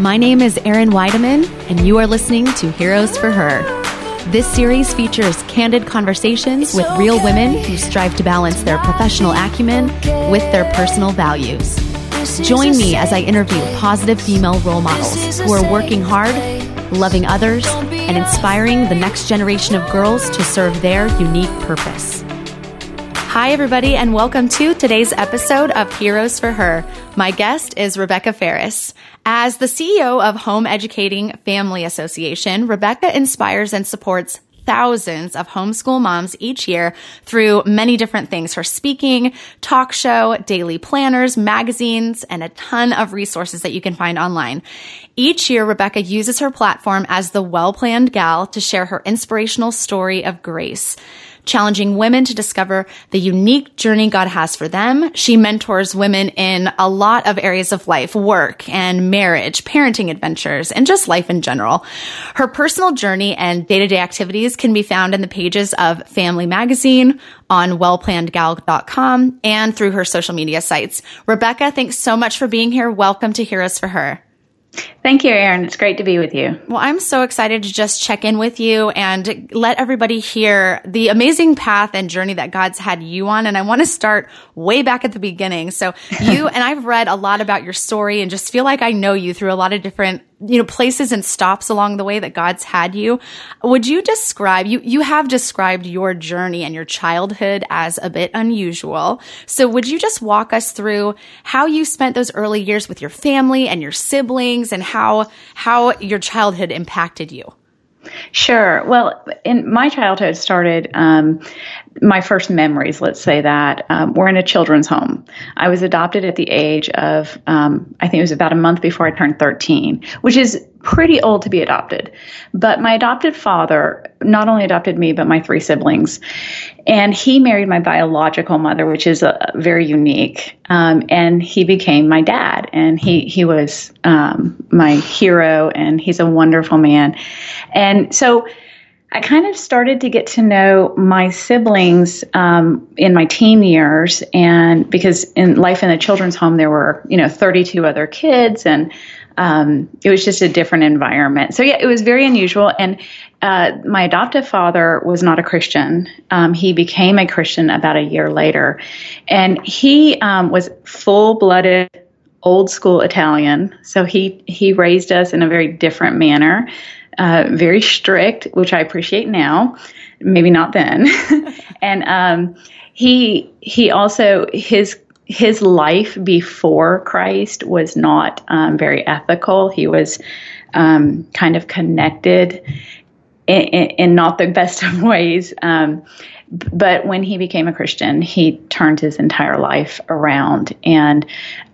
My name is Erin Weidemann, and you are listening to Heroes for Her. This series features candid conversations with real women who strive to balance their professional acumen with their personal values. Join me as I interview positive female role models who are working hard, loving others, and inspiring the next generation of girls to serve their unique purpose. Hi, everybody, and welcome to today's episode of Heroes for Her. My guest is Rebecca Ferris. As the CEO of Home Educating Family Association, Rebecca inspires and supports thousands of homeschool moms each year through many different things her speaking, talk show, daily planners, magazines, and a ton of resources that you can find online. Each year, Rebecca uses her platform as the well planned gal to share her inspirational story of grace challenging women to discover the unique journey God has for them. She mentors women in a lot of areas of life, work and marriage, parenting adventures, and just life in general. Her personal journey and day to day activities can be found in the pages of Family Magazine, on wellplannedgal.com, and through her social media sites. Rebecca, thanks so much for being here. Welcome to Heroes for Her. Thank you, Erin. It's great to be with you. Well, I'm so excited to just check in with you and let everybody hear the amazing path and journey that God's had you on. And I want to start way back at the beginning. So you and I've read a lot about your story and just feel like I know you through a lot of different you know, places and stops along the way that God's had you. Would you describe, you, you have described your journey and your childhood as a bit unusual. So would you just walk us through how you spent those early years with your family and your siblings and how, how your childhood impacted you? Sure. Well, in my childhood started um, my first memories, let's say that, um, were in a children's home. I was adopted at the age of, um, I think it was about a month before I turned 13, which is pretty old to be adopted. But my adopted father not only adopted me, but my three siblings. And he married my biological mother, which is a, very unique. Um, and he became my dad. And he, he was um, my hero, and he's a wonderful man. And so, I kind of started to get to know my siblings um, in my teen years, and because in life in the children's home there were you know 32 other kids, and um, it was just a different environment. So yeah, it was very unusual. And uh, my adoptive father was not a Christian. Um, he became a Christian about a year later, and he um, was full blooded old school Italian. So he he raised us in a very different manner uh, very strict, which I appreciate now, maybe not then. and um, he he also his his life before Christ was not um, very ethical. He was um, kind of connected in, in, in, not the best of ways. Um, but when he became a Christian, he turned his entire life around. And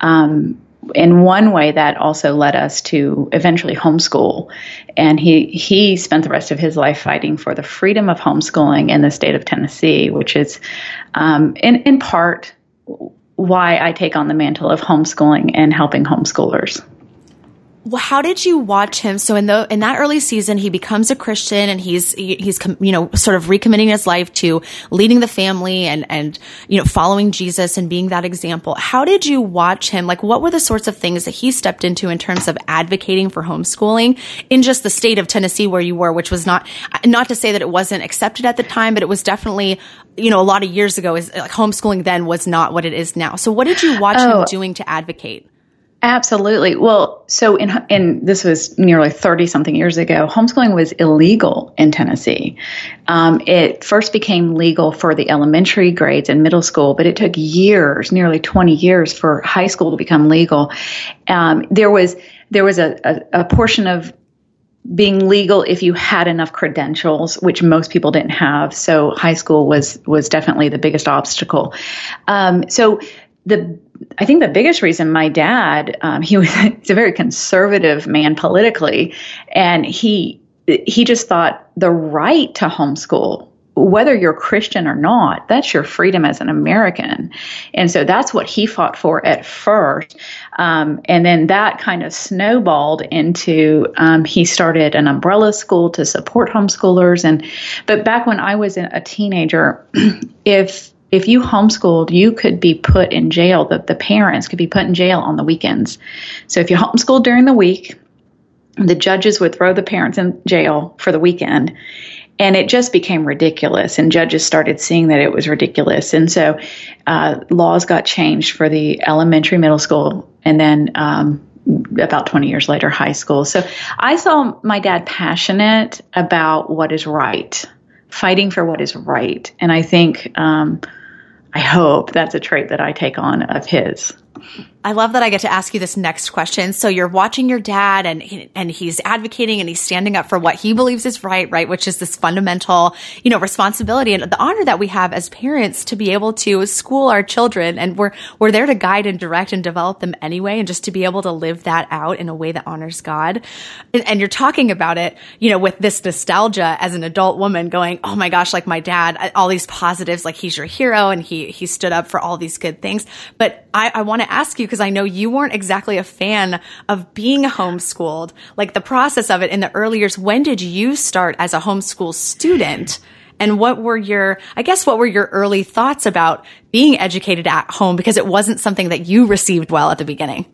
um, in one way that also led us to eventually homeschool and he he spent the rest of his life fighting for the freedom of homeschooling in the state of Tennessee which is um, in in part why I take on the mantle of homeschooling and helping homeschoolers how did you watch him? So in the in that early season, he becomes a Christian and he's he's you know sort of recommitting his life to leading the family and and you know following Jesus and being that example. How did you watch him? Like, what were the sorts of things that he stepped into in terms of advocating for homeschooling in just the state of Tennessee where you were, which was not not to say that it wasn't accepted at the time, but it was definitely you know a lot of years ago. Is like homeschooling then was not what it is now. So, what did you watch oh. him doing to advocate? Absolutely. Well, so in in this was nearly thirty something years ago. Homeschooling was illegal in Tennessee. Um, it first became legal for the elementary grades and middle school, but it took years, nearly twenty years, for high school to become legal. Um, there was there was a, a, a portion of being legal if you had enough credentials, which most people didn't have. So high school was was definitely the biggest obstacle. Um, so the I think the biggest reason my dad, um, he was he's a very conservative man politically, and he he just thought the right to homeschool, whether you're Christian or not, that's your freedom as an American, and so that's what he fought for at first, um, and then that kind of snowballed into um, he started an umbrella school to support homeschoolers, and but back when I was a teenager, if if you homeschooled, you could be put in jail. The, the parents could be put in jail on the weekends. So if you homeschooled during the week, the judges would throw the parents in jail for the weekend and it just became ridiculous and judges started seeing that it was ridiculous and so uh, laws got changed for the elementary middle school and then um, about 20 years later high school so i saw my dad passionate about what is right fighting for what is right and i think um, i hope that's a trait that i take on of his I love that I get to ask you this next question. So you're watching your dad and and he's advocating and he's standing up for what he believes is right, right, which is this fundamental, you know, responsibility and the honor that we have as parents to be able to school our children and we're we're there to guide and direct and develop them anyway and just to be able to live that out in a way that honors God. And, and you're talking about it, you know, with this nostalgia as an adult woman going, "Oh my gosh, like my dad, all these positives, like he's your hero and he he stood up for all these good things." But I I want to ask you because I know you weren't exactly a fan of being homeschooled, like the process of it in the early years. When did you start as a homeschool student? And what were your, I guess, what were your early thoughts about being educated at home? Because it wasn't something that you received well at the beginning.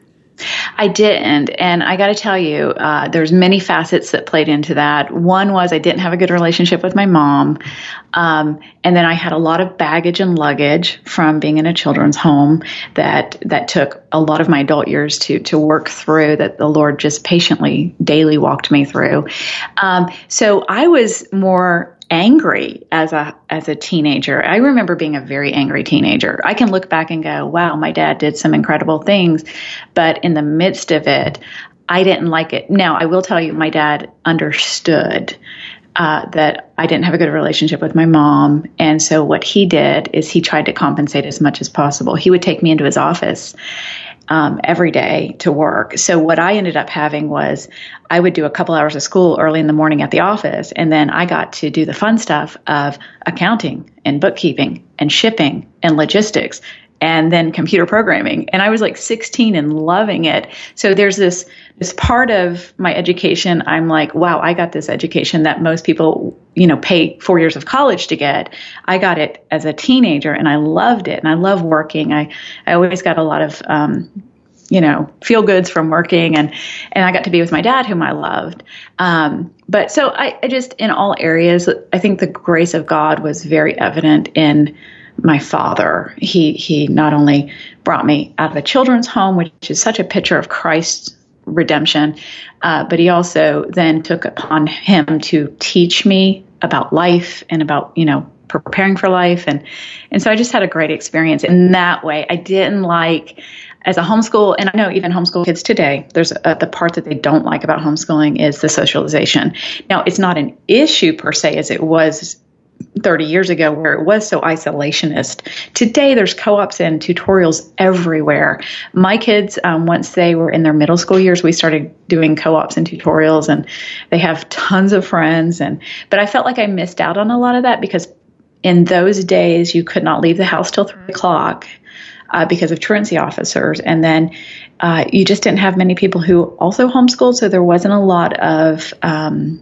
I didn't, and I got to tell you, uh, there's many facets that played into that. One was I didn't have a good relationship with my mom, um, and then I had a lot of baggage and luggage from being in a children's home that that took a lot of my adult years to to work through. That the Lord just patiently, daily walked me through. Um, so I was more angry as a as a teenager. I remember being a very angry teenager. I can look back and go, "Wow, my dad did some incredible things," but in the midst of it, I didn't like it. Now, I will tell you, my dad understood uh, that I didn't have a good relationship with my mom. And so what he did is he tried to compensate as much as possible. He would take me into his office um, every day to work. So what I ended up having was I would do a couple hours of school early in the morning at the office, and then I got to do the fun stuff of accounting and bookkeeping and shipping and logistics and then computer programming. And I was like 16 and loving it. So there's this this part of my education. I'm like, wow, I got this education that most people, you know, pay four years of college to get. I got it as a teenager, and I loved it. And I love working. I I always got a lot of um, you know feel goods from working and and I got to be with my dad whom I loved um, but so I, I, just in all areas I think the grace of God was very evident in my father. He he not only brought me out of a children's home, which is such a picture of Christ's redemption, uh, but he also then took upon him to teach me about life and about you know preparing for life and and so I just had a great experience in that way. I didn't like as a homeschool, and I know even homeschool kids today, there's a, the part that they don't like about homeschooling is the socialization. Now, it's not an issue per se as it was 30 years ago where it was so isolationist. Today, there's co ops and tutorials everywhere. My kids, um, once they were in their middle school years, we started doing co ops and tutorials, and they have tons of friends. And But I felt like I missed out on a lot of that because in those days, you could not leave the house till 3 o'clock. Uh, because of truancy officers. And then uh, you just didn't have many people who also homeschooled, so there wasn't a lot of um,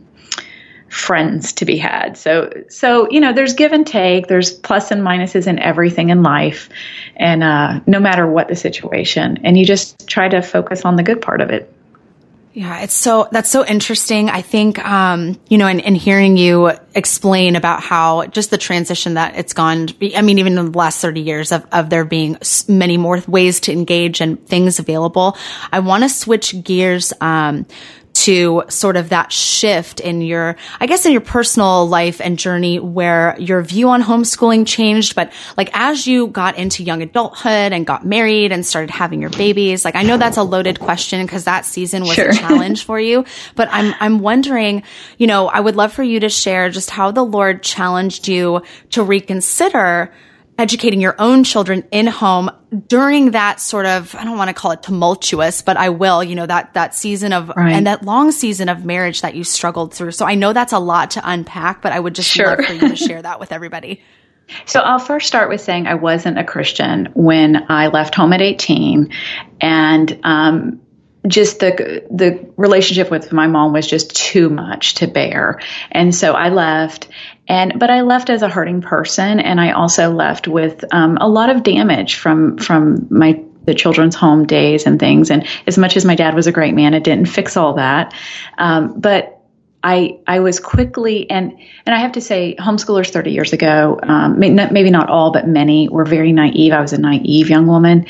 friends to be had. So so you know, there's give and take. There's plus and minuses in everything in life, and uh, no matter what the situation, and you just try to focus on the good part of it. Yeah, it's so that's so interesting. I think um, you know, in, in hearing you explain about how just the transition that it's gone. I mean, even in the last thirty years of of there being many more ways to engage and things available. I want to switch gears. Um, to sort of that shift in your, I guess, in your personal life and journey where your view on homeschooling changed. But like as you got into young adulthood and got married and started having your babies, like I know that's a loaded question because that season was sure. a challenge for you. But I'm, I'm wondering, you know, I would love for you to share just how the Lord challenged you to reconsider educating your own children in home during that sort of I don't want to call it tumultuous, but I will, you know, that that season of right. and that long season of marriage that you struggled through. So I know that's a lot to unpack, but I would just sure. love for you to share that with everybody. So I'll first start with saying I wasn't a Christian when I left home at 18, and um, just the the relationship with my mom was just too much to bear, and so I left. And but I left as a hurting person, and I also left with um, a lot of damage from from my the children's home days and things. And as much as my dad was a great man, it didn't fix all that. Um, but I I was quickly and and I have to say homeschoolers 30 years ago um, maybe not all but many were very naive. I was a naive young woman.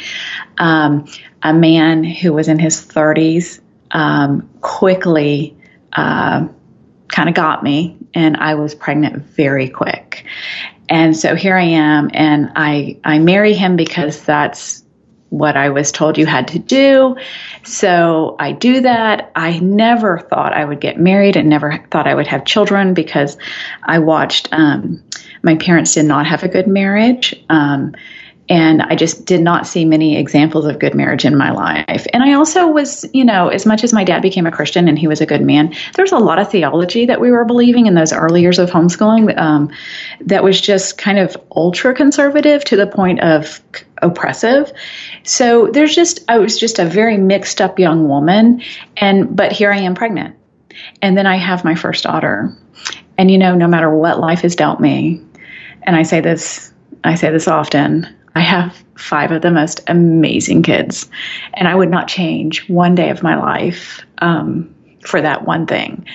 Um, a man who was in his 30s um, quickly uh, kind of got me, and I was pregnant very quick. And so here I am, and I I marry him because that's what I was told you had to do. So I do that. I never thought I would get married and never thought I would have children because I watched um, my parents did not have a good marriage. Um, and I just did not see many examples of good marriage in my life. And I also was, you know, as much as my dad became a Christian and he was a good man, there's a lot of theology that we were believing in those early years of homeschooling um, that was just kind of ultra conservative to the point of oppressive. So there's just, I was just a very mixed up young woman. And, but here I am pregnant. And then I have my first daughter. And, you know, no matter what life has dealt me, and I say this, I say this often, I have five of the most amazing kids, and I would not change one day of my life um, for that one thing.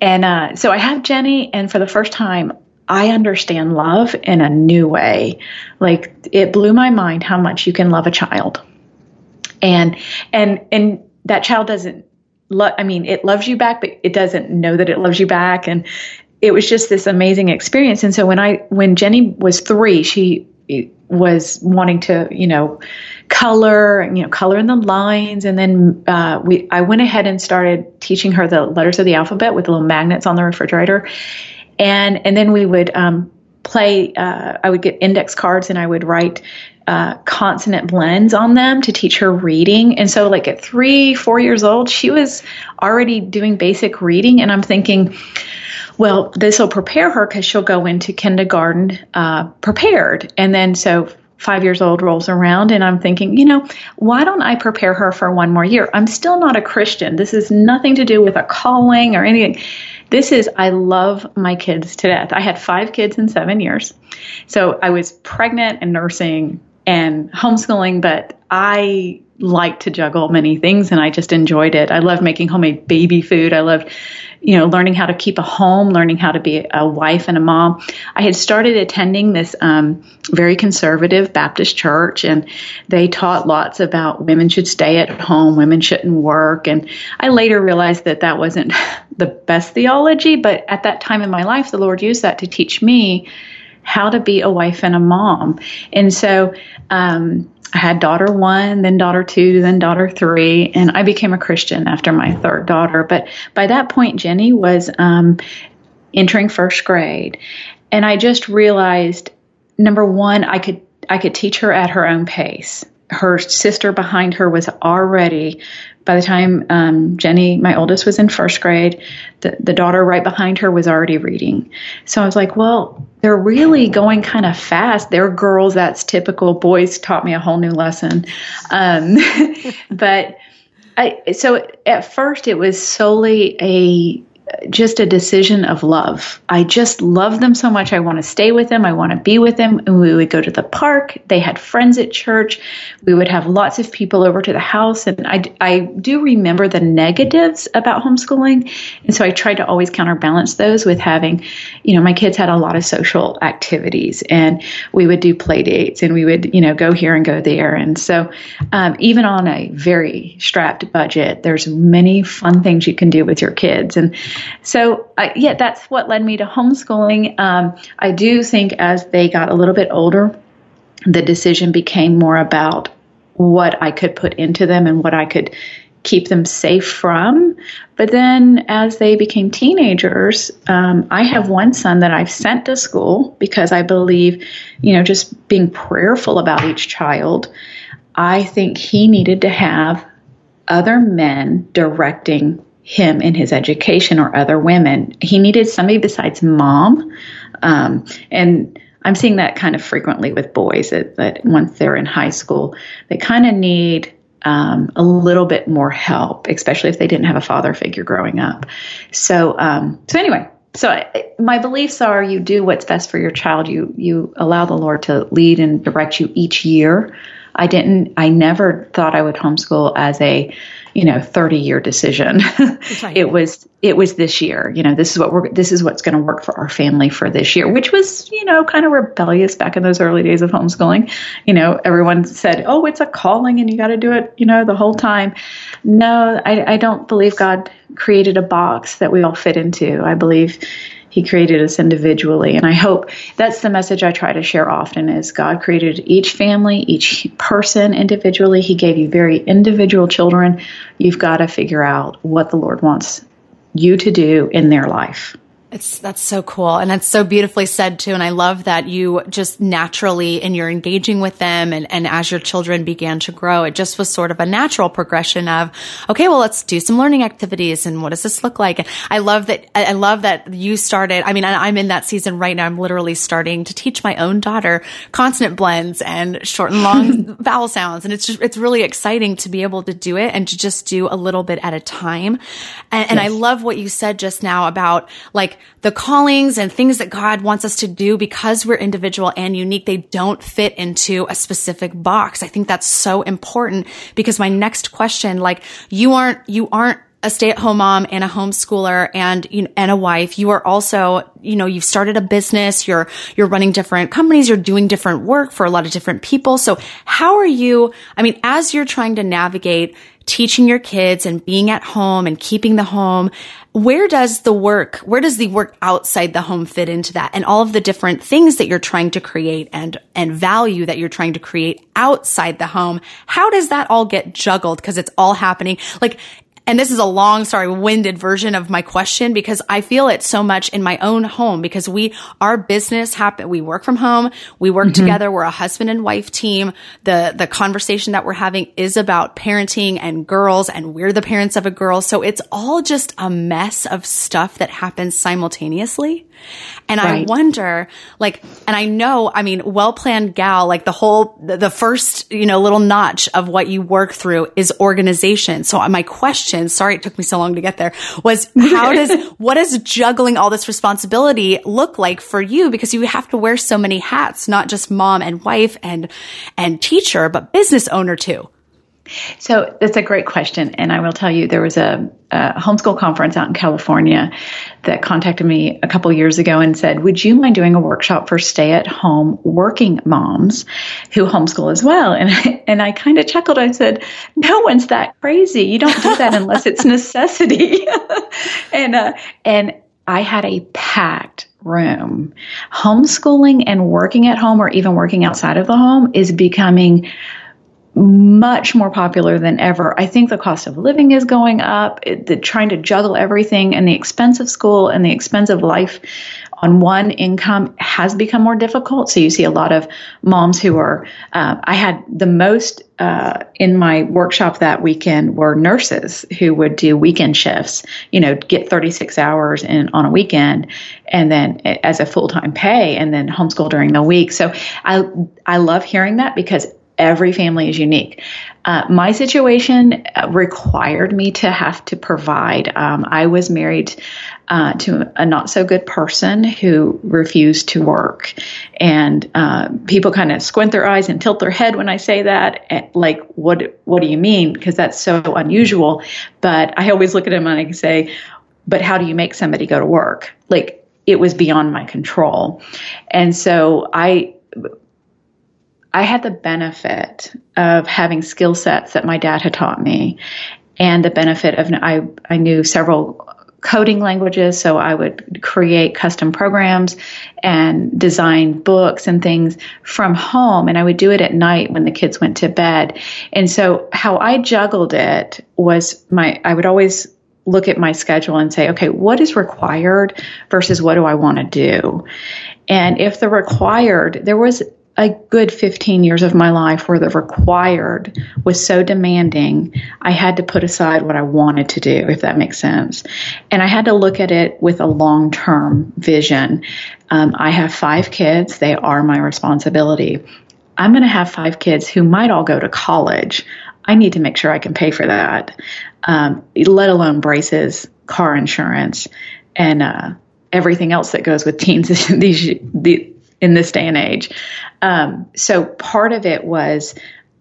And uh, so I have Jenny, and for the first time, I understand love in a new way. Like it blew my mind how much you can love a child, and and and that child doesn't. Lo- I mean, it loves you back, but it doesn't know that it loves you back, and it was just this amazing experience. And so when I when Jenny was three, she was wanting to, you know, color, you know, color in the lines, and then uh, we I went ahead and started teaching her the letters of the alphabet with little magnets on the refrigerator, and and then we would um, play. Uh, I would get index cards and I would write. Uh, consonant blends on them to teach her reading. And so, like at three, four years old, she was already doing basic reading. And I'm thinking, well, this will prepare her because she'll go into kindergarten uh, prepared. And then so five years old rolls around and I'm thinking, you know, why don't I prepare her for one more year? I'm still not a Christian. This is nothing to do with a calling or anything. This is, I love my kids to death. I had five kids in seven years. So I was pregnant and nursing and homeschooling, but I like to juggle many things and I just enjoyed it. I loved making homemade baby food. I loved you know, learning how to keep a home, learning how to be a wife and a mom. I had started attending this um, very conservative Baptist church, and they taught lots about women should stay at home, women shouldn't work. And I later realized that that wasn't the best theology, but at that time in my life, the Lord used that to teach me how to be a wife and a mom. And so, um, I had daughter one, then daughter two, then daughter three, and I became a Christian after my third daughter. But by that point, Jenny was um, entering first grade, and I just realized number one, I could I could teach her at her own pace. Her sister behind her was already by the time um, Jenny, my oldest, was in first grade, the, the daughter right behind her was already reading. So I was like, well, they're really going kind of fast. They're girls, that's typical. Boys taught me a whole new lesson. Um, but I, so at first it was solely a just a decision of love. I just love them so much. I want to stay with them. I want to be with them. And we would go to the park. They had friends at church. We would have lots of people over to the house. And I, I do remember the negatives about homeschooling. And so I tried to always counterbalance those with having, you know, my kids had a lot of social activities and we would do play dates and we would, you know, go here and go there. And so um, even on a very strapped budget, there's many fun things you can do with your kids. And so, uh, yeah, that's what led me to homeschooling. Um, I do think as they got a little bit older, the decision became more about what I could put into them and what I could keep them safe from. But then as they became teenagers, um, I have one son that I've sent to school because I believe, you know, just being prayerful about each child. I think he needed to have other men directing him in his education or other women. He needed somebody besides mom. Um, and I'm seeing that kind of frequently with boys that, that once they're in high school, they kind of need um, a little bit more help, especially if they didn't have a father figure growing up. So, um, so anyway, so I, my beliefs are you do what's best for your child. You you allow the Lord to lead and direct you each year I didn't, I never thought I would homeschool as a, you know 30 year decision right. it was it was this year you know this is what we're this is what's going to work for our family for this year which was you know kind of rebellious back in those early days of homeschooling. You know everyone said oh it's a calling and you got to do it you know the whole time. No I, I don't believe god created a box that we all fit into. I believe he created us individually. And I hope that's the message I try to share often is God created each family, each person individually. He gave you very individual children. You've got to figure out what the Lord wants you to do in their life. It's that's so cool. And that's so beautifully said too. And I love that you just naturally and you're engaging with them and, and as your children began to grow it just was sort of a natural progression of okay well let's do some learning activities and what does this look like? And I love that I love that you started I mean I'm in that season right now. I'm literally starting to teach my own daughter consonant blends and short and long vowel sounds. And it's just it's really exciting to be able to do it and to just do a little bit at a time. And, and yes. I love what you said just now about like the callings and things that God wants us to do because we're individual and unique, they don't fit into a specific box. I think that's so important because my next question, like you aren't, you aren't a stay-at-home mom and a homeschooler and you know, and a wife you are also you know you've started a business you're you're running different companies you're doing different work for a lot of different people so how are you i mean as you're trying to navigate teaching your kids and being at home and keeping the home. Where does the work, where does the work outside the home fit into that? And all of the different things that you're trying to create and, and value that you're trying to create outside the home. How does that all get juggled? Cause it's all happening. Like, and this is a long, sorry, winded version of my question because I feel it so much in my own home because we, our business happen, we work from home. We work mm-hmm. together. We're a husband and wife team. The, the conversation that we're having is about parenting and girls and we're the parents of a girl. So it's all just a mess of stuff that happens simultaneously. And right. I wonder, like, and I know, I mean, well planned gal, like the whole, the, the first, you know, little notch of what you work through is organization. So my question, sorry it took me so long to get there, was how does, what does juggling all this responsibility look like for you? Because you have to wear so many hats, not just mom and wife and, and teacher, but business owner too. So that's a great question. And I will tell you, there was a, a homeschool conference out in California that contacted me a couple years ago and said, Would you mind doing a workshop for stay at home working moms who homeschool as well? And I, and I kind of chuckled. I said, No one's that crazy. You don't do that unless it's necessity. and, uh, and I had a packed room. Homeschooling and working at home or even working outside of the home is becoming much more popular than ever. I think the cost of living is going up. It, the, trying to juggle everything and the expense of school and the expense of life on one income has become more difficult. So you see a lot of moms who are. Uh, I had the most uh, in my workshop that weekend were nurses who would do weekend shifts. You know, get 36 hours in on a weekend, and then as a full time pay, and then homeschool during the week. So I I love hearing that because every family is unique. Uh, my situation uh, required me to have to provide. Um, I was married uh, to a not so good person who refused to work. And uh, people kind of squint their eyes and tilt their head when I say that. Like, what, what do you mean? Because that's so unusual. But I always look at him and I say, but how do you make somebody go to work? Like, it was beyond my control. And so I, I had the benefit of having skill sets that my dad had taught me and the benefit of I, I knew several coding languages so I would create custom programs and design books and things from home and I would do it at night when the kids went to bed. And so how I juggled it was my I would always look at my schedule and say, okay, what is required versus what do I want to do? And if the required, there was a good 15 years of my life where the required was so demanding, I had to put aside what I wanted to do, if that makes sense. And I had to look at it with a long term vision. Um, I have five kids, they are my responsibility. I'm going to have five kids who might all go to college. I need to make sure I can pay for that, um, let alone braces, car insurance, and uh, everything else that goes with teens these, the, in this day and age. Um, so part of it was,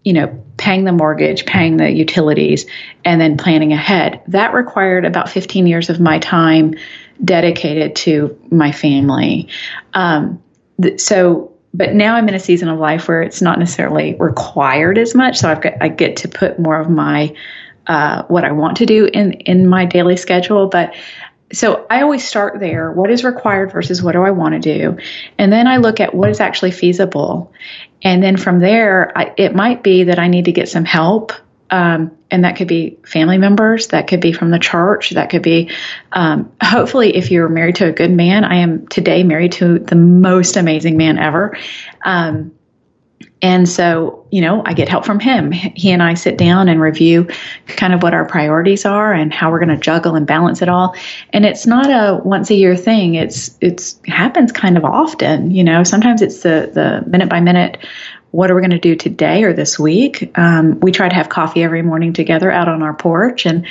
you know, paying the mortgage, paying the utilities, and then planning ahead. That required about 15 years of my time dedicated to my family. Um, th- so, but now I'm in a season of life where it's not necessarily required as much. So I've got, I get to put more of my, uh, what I want to do in, in my daily schedule. But so I always start there. What is required versus what do I want to do? And then I look at what is actually feasible. And then from there, I, it might be that I need to get some help. Um, and that could be family members, that could be from the church, that could be, um, hopefully, if you're married to a good man. I am today married to the most amazing man ever. Um, and so, you know, I get help from him. He and I sit down and review kind of what our priorities are and how we're going to juggle and balance it all. And it's not a once a year thing. It's it's happens kind of often. You know, sometimes it's the the minute by minute. What are we going to do today or this week? Um, we try to have coffee every morning together out on our porch. And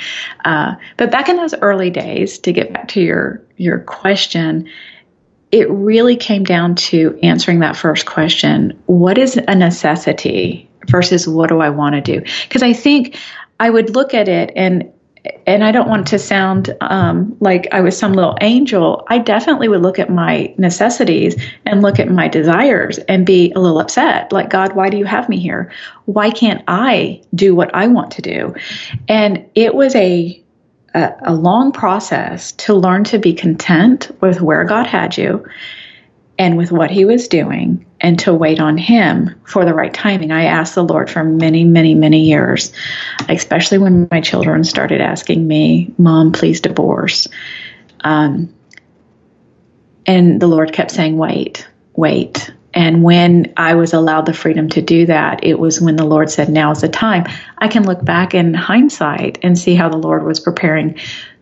uh, but back in those early days, to get back to your your question, it really came down to answering that first question what is a necessity versus what do I want to do? Because I think I would look at it and and I don't want to sound um, like I was some little angel. I definitely would look at my necessities and look at my desires and be a little upset. Like, God, why do you have me here? Why can't I do what I want to do? And it was a a, a long process to learn to be content with where God had you and with what He was doing and to wait on Him for the right timing. I asked the Lord for many, many, many years, especially when my children started asking me, Mom, please divorce. Um, and the Lord kept saying, Wait, wait. And when I was allowed the freedom to do that, it was when the Lord said, Now is the time. I can look back in hindsight and see how the Lord was preparing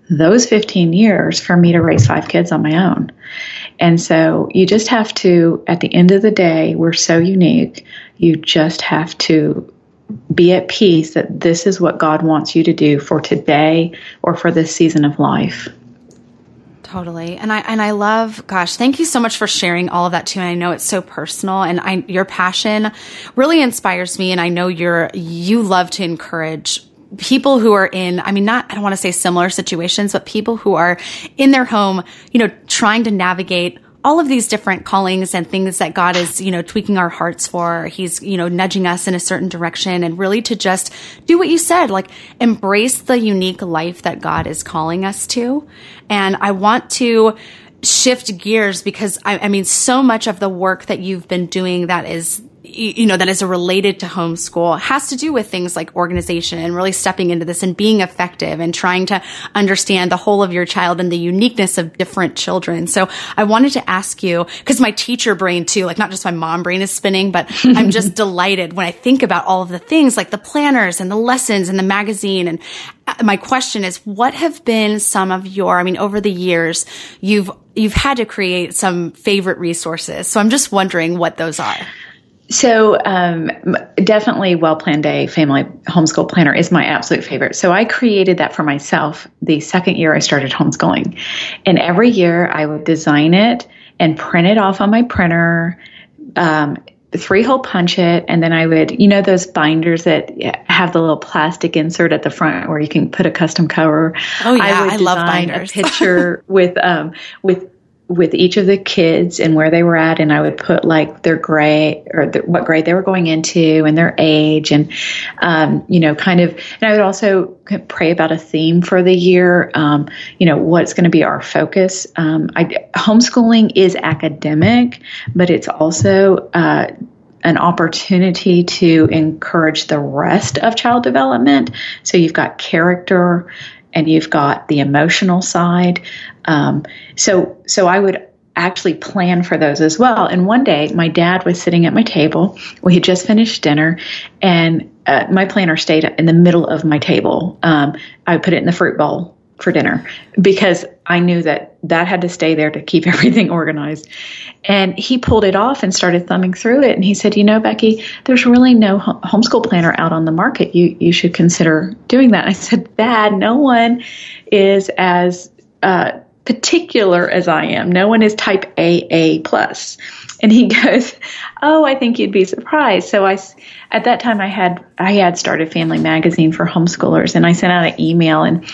those 15 years for me to raise five kids on my own. And so you just have to, at the end of the day, we're so unique. You just have to be at peace that this is what God wants you to do for today or for this season of life. Totally. And I and I love gosh, thank you so much for sharing all of that too. And I know it's so personal and I your passion really inspires me and I know you're you love to encourage people who are in i mean not i don't want to say similar situations but people who are in their home you know trying to navigate all of these different callings and things that God is, you know, tweaking our hearts for. He's, you know, nudging us in a certain direction and really to just do what you said, like embrace the unique life that God is calling us to. And I want to shift gears because I, I mean, so much of the work that you've been doing that is you know, that is related to homeschool has to do with things like organization and really stepping into this and being effective and trying to understand the whole of your child and the uniqueness of different children. So I wanted to ask you, because my teacher brain too, like not just my mom brain is spinning, but I'm just delighted when I think about all of the things like the planners and the lessons and the magazine. And uh, my question is, what have been some of your, I mean, over the years, you've, you've had to create some favorite resources. So I'm just wondering what those are. So, um, definitely Well Planned Day Family Homeschool Planner is my absolute favorite. So, I created that for myself the second year I started homeschooling. And every year I would design it and print it off on my printer, um, three hole punch it, and then I would, you know, those binders that have the little plastic insert at the front where you can put a custom cover. Oh yeah, I, would I love binders. a picture with um, with with each of the kids and where they were at, and I would put like their grade or the, what grade they were going into and their age, and um, you know, kind of. And I would also pray about a theme for the year. Um, you know, what's going to be our focus. Um, I, homeschooling is academic, but it's also uh, an opportunity to encourage the rest of child development. So you've got character and you've got the emotional side. Um, so, so I would actually plan for those as well. And one day, my dad was sitting at my table. We had just finished dinner, and uh, my planner stayed in the middle of my table. Um, I put it in the fruit bowl for dinner because I knew that that had to stay there to keep everything organized. And he pulled it off and started thumbing through it. And he said, "You know, Becky, there's really no homeschool planner out on the market. You you should consider doing that." I said, "Dad, no one is as uh, particular as I am. No one is type AA plus. And he goes, "Oh, I think you'd be surprised." So I, at that time, I had I had started Family Magazine for homeschoolers, and I sent out an email, and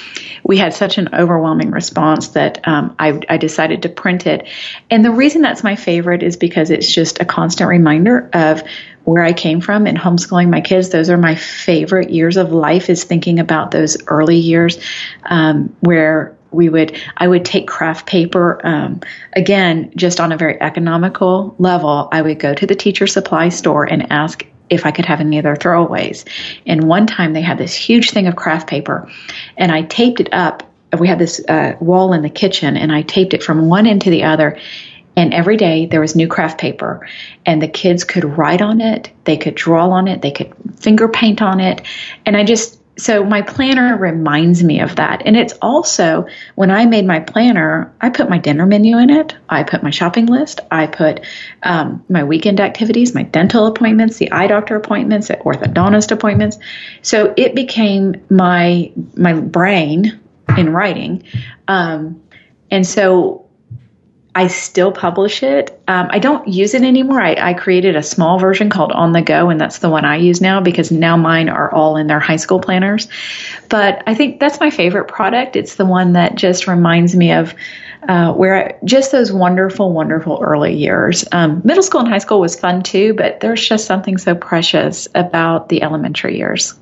we had such an overwhelming response that um, I, I decided to print it. And the reason that's my favorite is because it's just a constant reminder of where I came from in homeschooling my kids. Those are my favorite years of life. Is thinking about those early years um, where we would I would take craft paper um, again just on a very economical level. I would go to the teacher supply store and ask if I could have any of their throwaways. And one time they had this huge thing of craft paper, and I taped it up. We had this uh, wall in the kitchen, and I taped it from one end to the other. And every day there was new craft paper, and the kids could write on it, they could draw on it, they could finger paint on it. And I just so my planner reminds me of that. And it's also when I made my planner, I put my dinner menu in it. I put my shopping list. I put um, my weekend activities, my dental appointments, the eye doctor appointments, the orthodontist appointments. So it became my my brain in writing. Um, and so I still publish it. Um, I don't use it anymore. I, I, created a small version called On the Go, and that's the one I use now because now mine are all in their high school planners. But I think that's my favorite product. It's the one that just reminds me of uh, where I, just those wonderful, wonderful early years. Um, middle school and high school was fun too, but there's just something so precious about the elementary years.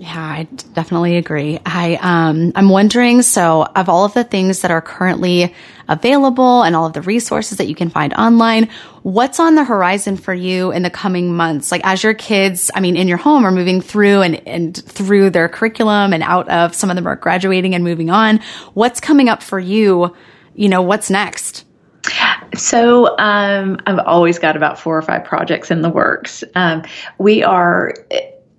Yeah, I definitely agree. I um I'm wondering so of all of the things that are currently available and all of the resources that you can find online, what's on the horizon for you in the coming months? Like as your kids, I mean in your home are moving through and and through their curriculum and out of some of them are graduating and moving on, what's coming up for you? You know, what's next? So um, I've always got about four or five projects in the works. Um, we are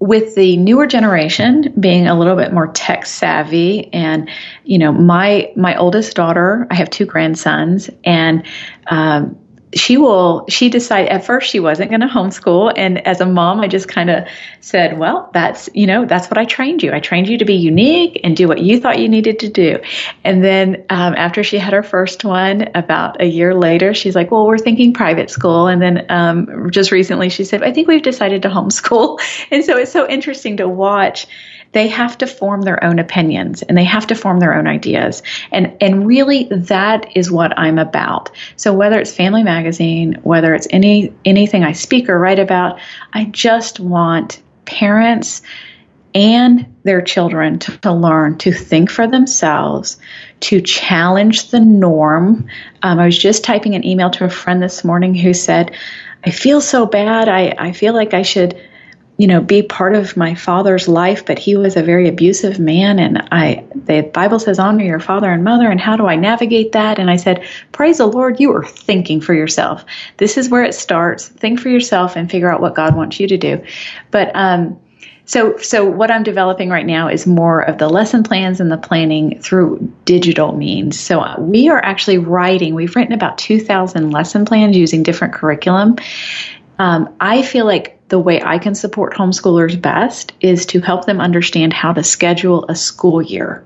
with the newer generation being a little bit more tech savvy and you know my my oldest daughter i have two grandsons and um, she will she decide at first she wasn't going to homeschool and as a mom i just kind of said well that's you know that's what i trained you. I trained you to be unique and do what you thought you needed to do. And then um, after she had her first one about a year later she's like well we're thinking private school. And then um, just recently she said i think we've decided to homeschool. And so it's so interesting to watch they have to form their own opinions and they have to form their own ideas. And, and really that is what I'm about. So whether it's Family Magazine, whether it's any, anything I speak or write about, I just want parents and their children to, to, learn to think for themselves, to challenge the norm. Um, I was just typing an email to a friend this morning who said, I feel so bad. I, I feel like I should you know, be part of my father's life, but he was a very abusive man. And I, the Bible says, honor your father and mother. And how do I navigate that? And I said, praise the Lord, you are thinking for yourself. This is where it starts. Think for yourself and figure out what God wants you to do. But, um, so, so what I'm developing right now is more of the lesson plans and the planning through digital means. So we are actually writing. We've written about 2,000 lesson plans using different curriculum. Um, I feel like the way I can support homeschoolers best is to help them understand how to schedule a school year.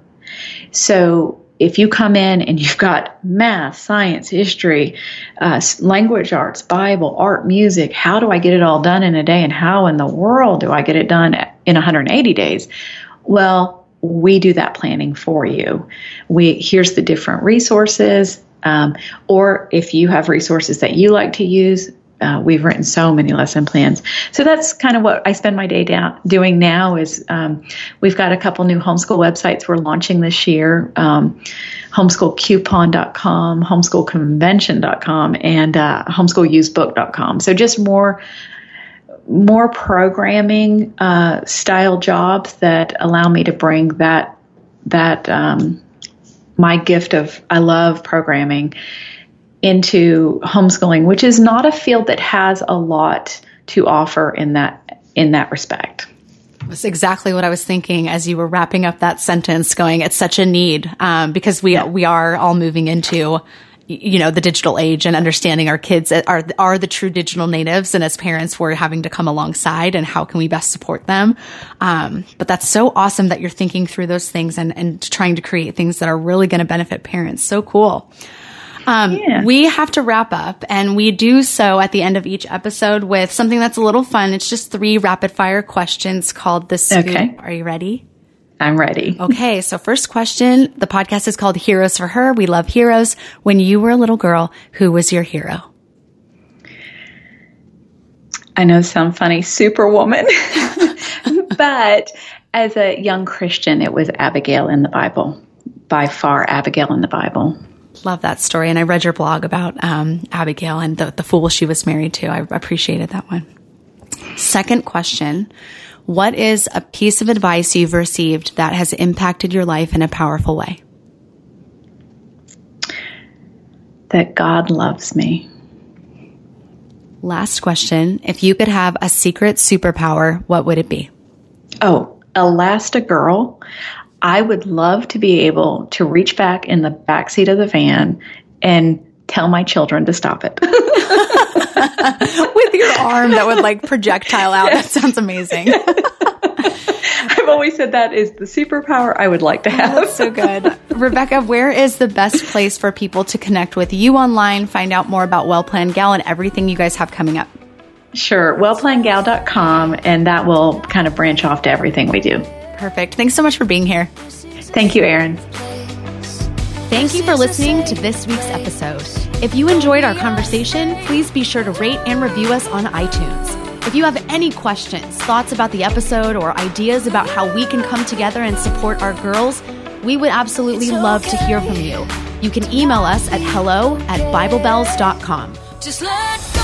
So if you come in and you've got math, science, history, uh, language arts, Bible, art, music, how do I get it all done in a day and how in the world do I get it done in 180 days? Well, we do that planning for you. We here's the different resources. Um, or if you have resources that you like to use, uh, we've written so many lesson plans. So that's kind of what I spend my day down doing now. Is um, we've got a couple new homeschool websites we're launching this year. Um, homeschoolcoupon.com, homeschoolconvention.com, and uh, homeschoolusebook.com. So just more more programming uh, style jobs that allow me to bring that that um, my gift of I love programming into homeschooling, which is not a field that has a lot to offer in that in that respect. That's exactly what I was thinking as you were wrapping up that sentence. Going, it's such a need um, because we yeah. we are all moving into you know the digital age and understanding our kids are are the true digital natives and as parents we're having to come alongside and how can we best support them um, but that's so awesome that you're thinking through those things and and trying to create things that are really going to benefit parents so cool um, yeah. we have to wrap up and we do so at the end of each episode with something that's a little fun it's just three rapid fire questions called the scoop okay. are you ready I'm ready. Okay. So first question, the podcast is called Heroes for Her. We love heroes. When you were a little girl, who was your hero? I know sound funny, superwoman. but as a young Christian, it was Abigail in the Bible. By far, Abigail in the Bible. Love that story. And I read your blog about um, Abigail and the, the fool she was married to. I appreciated that one. Second question what is a piece of advice you've received that has impacted your life in a powerful way? That God loves me. Last question. If you could have a secret superpower, what would it be? Oh, Elastigirl. I would love to be able to reach back in the back seat of the van and tell my children to stop it. With your arm that would like projectile out. Yes. That sounds amazing. I've always said that is the superpower I would like to oh, have. Oh, so good. Rebecca, where is the best place for people to connect with you online, find out more about Well Planned Gal and everything you guys have coming up? Sure, wellplannedgal.com, and that will kind of branch off to everything we do. Perfect. Thanks so much for being here. Thank you, Erin. Thank you for listening to this week's episode. If you enjoyed our conversation, please be sure to rate and review us on iTunes. If you have any questions, thoughts about the episode, or ideas about how we can come together and support our girls, we would absolutely love to hear from you. You can email us at hello at biblebells.com. Just let